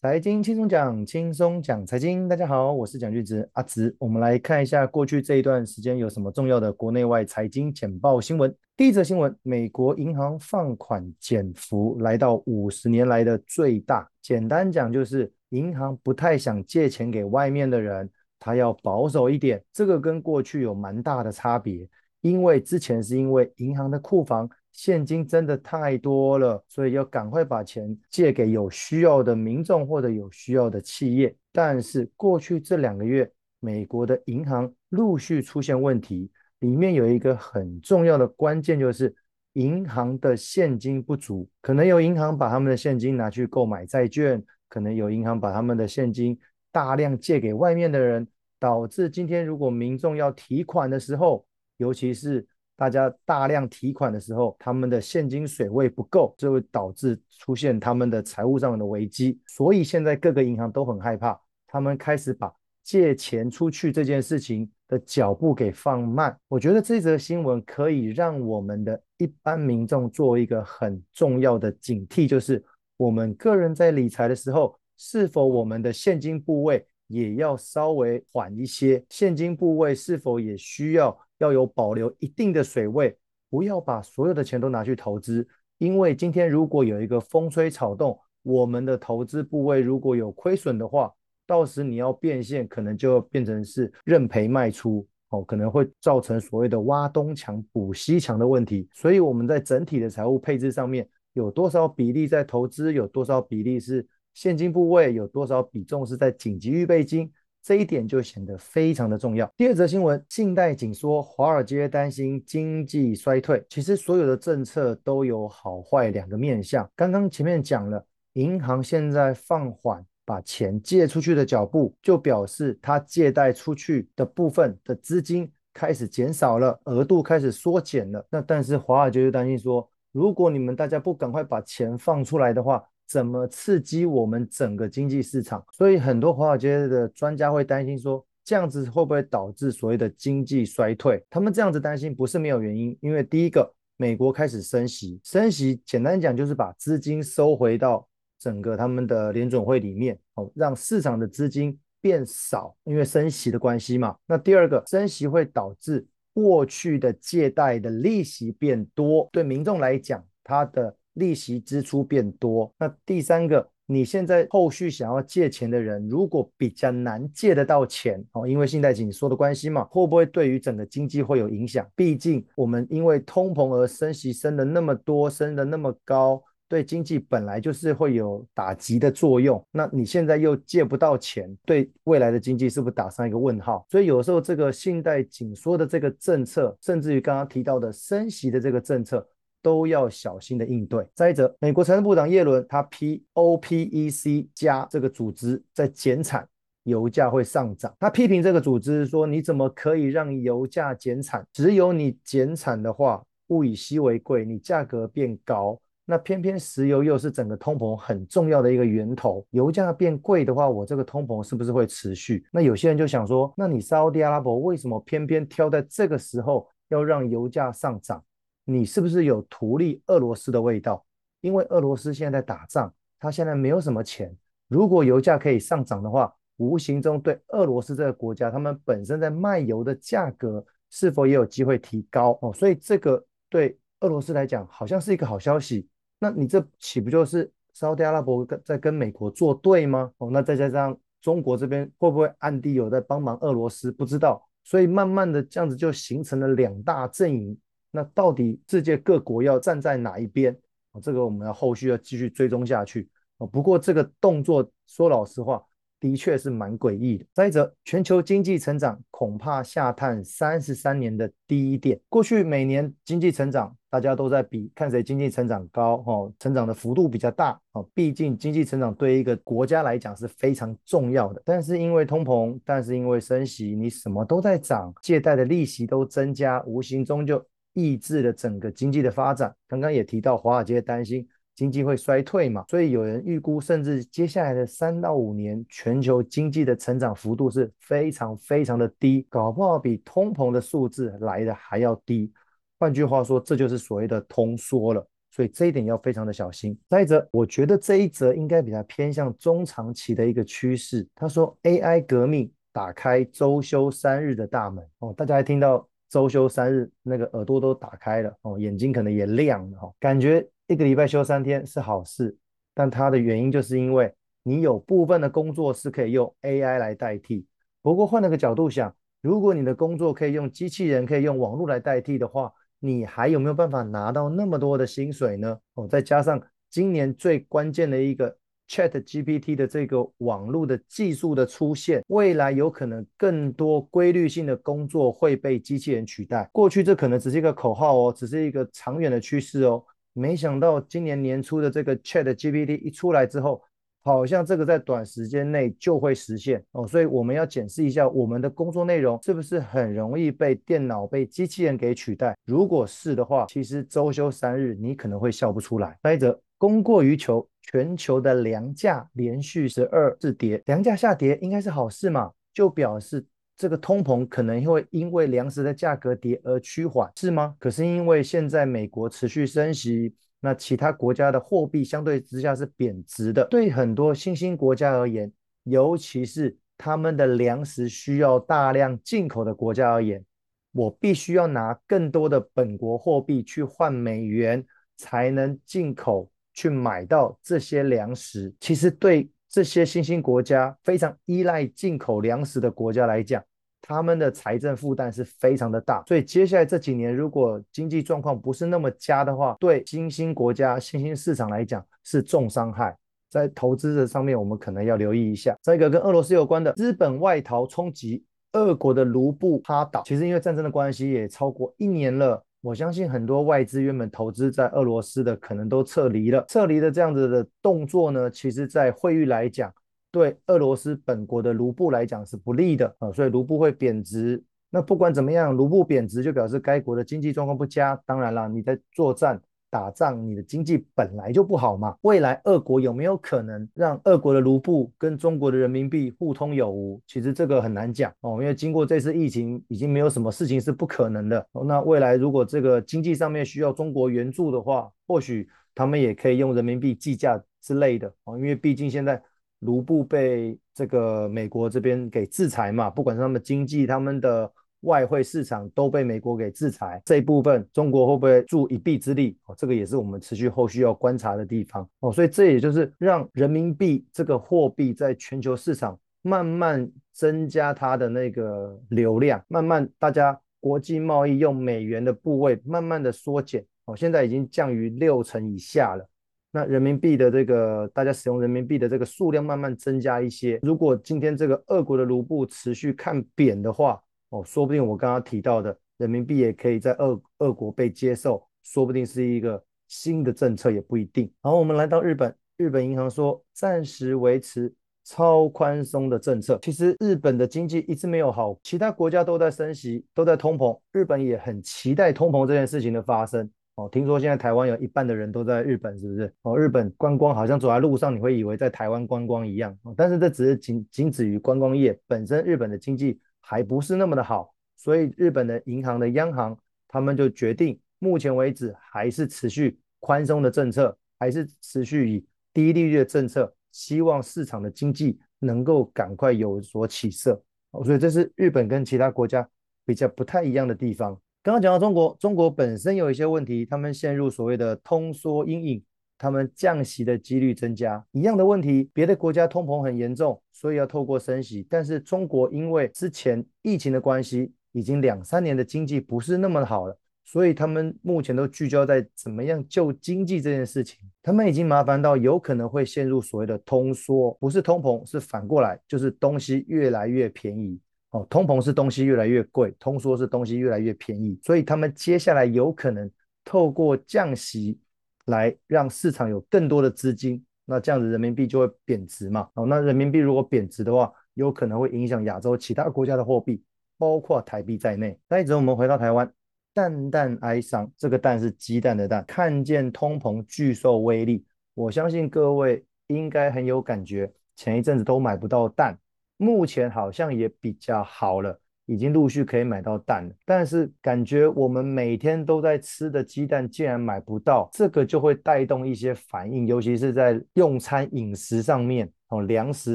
财经轻松讲，轻松讲财经。大家好，我是蒋俊植阿植。我们来看一下过去这一段时间有什么重要的国内外财经简报新闻。第一则新闻：美国银行放款减幅来到五十年来的最大。简单讲就是，银行不太想借钱给外面的人，他要保守一点。这个跟过去有蛮大的差别，因为之前是因为银行的库房。现金真的太多了，所以要赶快把钱借给有需要的民众或者有需要的企业。但是过去这两个月，美国的银行陆续出现问题，里面有一个很重要的关键，就是银行的现金不足。可能有银行把他们的现金拿去购买债券，可能有银行把他们的现金大量借给外面的人，导致今天如果民众要提款的时候，尤其是大家大量提款的时候，他们的现金水位不够，就会导致出现他们的财务上面的危机。所以现在各个银行都很害怕，他们开始把借钱出去这件事情的脚步给放慢。我觉得这则新闻可以让我们的一般民众做一个很重要的警惕，就是我们个人在理财的时候，是否我们的现金部位也要稍微缓一些？现金部位是否也需要？要有保留一定的水位，不要把所有的钱都拿去投资，因为今天如果有一个风吹草动，我们的投资部位如果有亏损的话，到时你要变现，可能就变成是认赔卖出，哦，可能会造成所谓的挖东墙补西墙的问题。所以我们在整体的财务配置上面，有多少比例在投资，有多少比例是现金部位，有多少比重是在紧急预备金。这一点就显得非常的重要。第二则新闻，信贷紧缩，华尔街担心经济衰退。其实所有的政策都有好坏两个面向。刚刚前面讲了，银行现在放缓把钱借出去的脚步，就表示它借贷出去的部分的资金开始减少了，额度开始缩减了。那但是华尔街就担心说，如果你们大家不赶快把钱放出来的话，怎么刺激我们整个经济市场？所以很多华尔街的专家会担心说，这样子会不会导致所谓的经济衰退？他们这样子担心不是没有原因，因为第一个，美国开始升息，升息简单讲就是把资金收回到整个他们的联准会里面，哦，让市场的资金变少，因为升息的关系嘛。那第二个，升息会导致过去的借贷的利息变多，对民众来讲，它的。利息支出变多，那第三个，你现在后续想要借钱的人，如果比较难借得到钱哦，因为信贷紧缩的关系嘛，会不会对于整个经济会有影响？毕竟我们因为通膨而升息升的那么多，升的那么高，对经济本来就是会有打击的作用。那你现在又借不到钱，对未来的经济是不是打上一个问号？所以有时候这个信贷紧缩的这个政策，甚至于刚刚提到的升息的这个政策。都要小心的应对。再者，美国财政部长耶伦他批 OPEC 加这个组织在减产，油价会上涨。他批评这个组织说：“你怎么可以让油价减产？只有你减产的话，物以稀为贵，你价格变高。那偏偏石油又是整个通膨很重要的一个源头，油价变贵的话，我这个通膨是不是会持续？那有些人就想说：那你沙乌地阿拉伯为什么偏偏挑在这个时候要让油价上涨？”你是不是有图利俄罗斯的味道？因为俄罗斯现在在打仗，他现在没有什么钱。如果油价可以上涨的话，无形中对俄罗斯这个国家，他们本身在卖油的价格是否也有机会提高哦？所以这个对俄罗斯来讲好像是一个好消息。那你这岂不就是沙特阿拉伯跟在跟美国作对吗？哦，那再加上中国这边会不会暗地有在帮忙俄罗斯？不知道。所以慢慢的这样子就形成了两大阵营。那到底世界各国要站在哪一边？这个我们要后续要继续追踪下去。不过这个动作说老实话，的确是蛮诡异的。再者，全球经济成长恐怕下探三十三年的低点。过去每年经济成长，大家都在比看谁经济成长高，哦，成长的幅度比较大，哦，毕竟经济成长对一个国家来讲是非常重要的。但是因为通膨，但是因为升息，你什么都在涨，借贷的利息都增加，无形中就。抑制了整个经济的发展。刚刚也提到，华尔街担心经济会衰退嘛，所以有人预估，甚至接下来的三到五年，全球经济的成长幅度是非常非常的低，搞不好比通膨的数字来的还要低。换句话说，这就是所谓的通缩了。所以这一点要非常的小心。再者，我觉得这一则应该比较偏向中长期的一个趋势。他说 AI 革命打开周休三日的大门哦，大家还听到周休三日，那个耳朵都打开了哦，眼睛可能也亮了哦，感觉一个礼拜休三天是好事，但它的原因就是因为你有部分的工作是可以用 AI 来代替。不过换了个角度想，如果你的工作可以用机器人、可以用网络来代替的话，你还有没有办法拿到那么多的薪水呢？哦，再加上今年最关键的一个 ChatGPT 的这个网络的技术的出现，未来有可能更多规律性的工作会被机器人取代。过去这可能只是一个口号哦，只是一个长远的趋势哦。没想到今年年初的这个 ChatGPT 一出来之后，好像这个在短时间内就会实现哦，所以我们要检视一下我们的工作内容是不是很容易被电脑、被机器人给取代。如果是的话，其实周休三日你可能会笑不出来。再者，供过于求，全球的粮价连续十二次跌，粮价下跌应该是好事嘛？就表示这个通膨可能会因为粮食的价格跌而趋缓，是吗？可是因为现在美国持续升息。那其他国家的货币相对之下是贬值的，对很多新兴国家而言，尤其是他们的粮食需要大量进口的国家而言，我必须要拿更多的本国货币去换美元，才能进口去买到这些粮食。其实对这些新兴国家非常依赖进口粮食的国家来讲，他们的财政负担是非常的大，所以接下来这几年如果经济状况不是那么佳的话，对新兴国家、新兴市场来讲是重伤害。在投资的上面，我们可能要留意一下。再一个跟俄罗斯有关的，资本外逃冲击，俄国的卢布趴倒。其实因为战争的关系，也超过一年了。我相信很多外资原本投资在俄罗斯的，可能都撤离了。撤离的这样子的动作呢，其实在汇率来讲。对俄罗斯本国的卢布来讲是不利的啊，所以卢布会贬值。那不管怎么样，卢布贬值就表示该国的经济状况不佳。当然了，你在作战打仗，你的经济本来就不好嘛。未来俄国有没有可能让俄国的卢布跟中国的人民币互通有无？其实这个很难讲哦，因为经过这次疫情，已经没有什么事情是不可能的。那未来如果这个经济上面需要中国援助的话，或许他们也可以用人民币计价之类的哦，因为毕竟现在。卢布被这个美国这边给制裁嘛，不管是他们经济、他们的外汇市场都被美国给制裁，这一部分中国会不会助一臂之力？哦，这个也是我们持续后续要观察的地方哦。所以这也就是让人民币这个货币在全球市场慢慢增加它的那个流量，慢慢大家国际贸易用美元的部位慢慢的缩减哦，现在已经降于六成以下了。那人民币的这个大家使用人民币的这个数量慢慢增加一些。如果今天这个俄国的卢布持续看贬的话，哦，说不定我刚刚提到的人民币也可以在俄俄国被接受，说不定是一个新的政策也不一定。然后我们来到日本，日本银行说暂时维持超宽松的政策。其实日本的经济一直没有好，其他国家都在升息，都在通膨，日本也很期待通膨这件事情的发生。哦，听说现在台湾有一半的人都在日本，是不是？哦，日本观光好像走在路上，你会以为在台湾观光一样。但是这只是仅仅止于观光业，本身日本的经济还不是那么的好，所以日本的银行的央行他们就决定，目前为止还是持续宽松的政策，还是持续以低利率的政策，希望市场的经济能够赶快有所起色。所以这是日本跟其他国家比较不太一样的地方。刚刚讲到中国，中国本身有一些问题，他们陷入所谓的通缩阴影，他们降息的几率增加。一样的问题，别的国家通膨很严重，所以要透过升息，但是中国因为之前疫情的关系，已经两三年的经济不是那么好了，所以他们目前都聚焦在怎么样救经济这件事情。他们已经麻烦到有可能会陷入所谓的通缩，不是通膨，是反过来，就是东西越来越便宜。哦，通膨是东西越来越贵，通缩是东西越来越便宜，所以他们接下来有可能透过降息来让市场有更多的资金，那这样子人民币就会贬值嘛。哦，那人民币如果贬值的话，有可能会影响亚洲其他国家的货币，包括台币在内。再者，我们回到台湾，蛋蛋哀伤，这个蛋是鸡蛋的蛋，看见通膨巨兽威力，我相信各位应该很有感觉，前一阵子都买不到蛋。目前好像也比较好了，已经陆续可以买到蛋了，但是感觉我们每天都在吃的鸡蛋竟然买不到，这个就会带动一些反应，尤其是在用餐饮食上面哦，粮食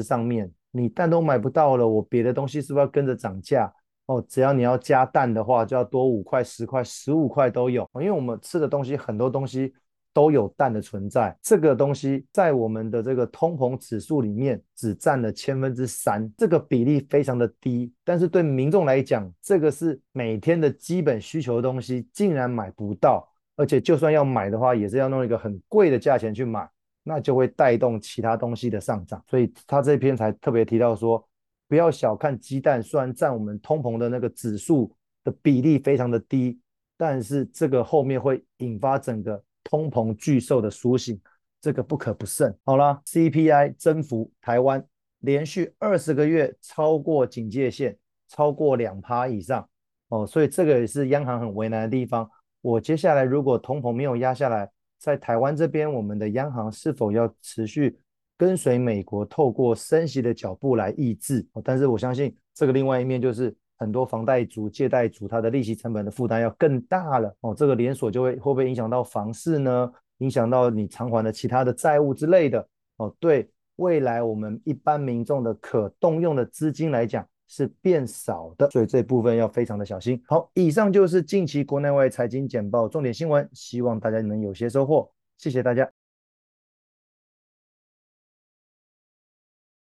上面，你蛋都买不到了，我别的东西是不是要跟着涨价？哦，只要你要加蛋的话，就要多五块、十块、十五块都有，因为我们吃的东西很多东西。都有蛋的存在，这个东西在我们的这个通膨指数里面只占了千分之三，这个比例非常的低。但是对民众来讲，这个是每天的基本需求的东西，竟然买不到，而且就算要买的话，也是要弄一个很贵的价钱去买，那就会带动其他东西的上涨。所以他这篇才特别提到说，不要小看鸡蛋，虽然占我们通膨的那个指数的比例非常的低，但是这个后面会引发整个。通膨巨兽的苏醒，这个不可不慎。好了，CPI 增幅，台湾连续二十个月超过警戒线，超过两趴以上哦，所以这个也是央行很为难的地方。我接下来如果通膨没有压下来，在台湾这边，我们的央行是否要持续跟随美国，透过升息的脚步来抑制？但是我相信这个另外一面就是。很多房贷族、借贷族，他的利息成本的负担要更大了哦。这个连锁就会会不会影响到房市呢？影响到你偿还的其他的债务之类的哦。对未来我们一般民众的可动用的资金来讲是变少的，所以这部分要非常的小心。好，以上就是近期国内外财经简报重点新闻，希望大家能有些收获。谢谢大家。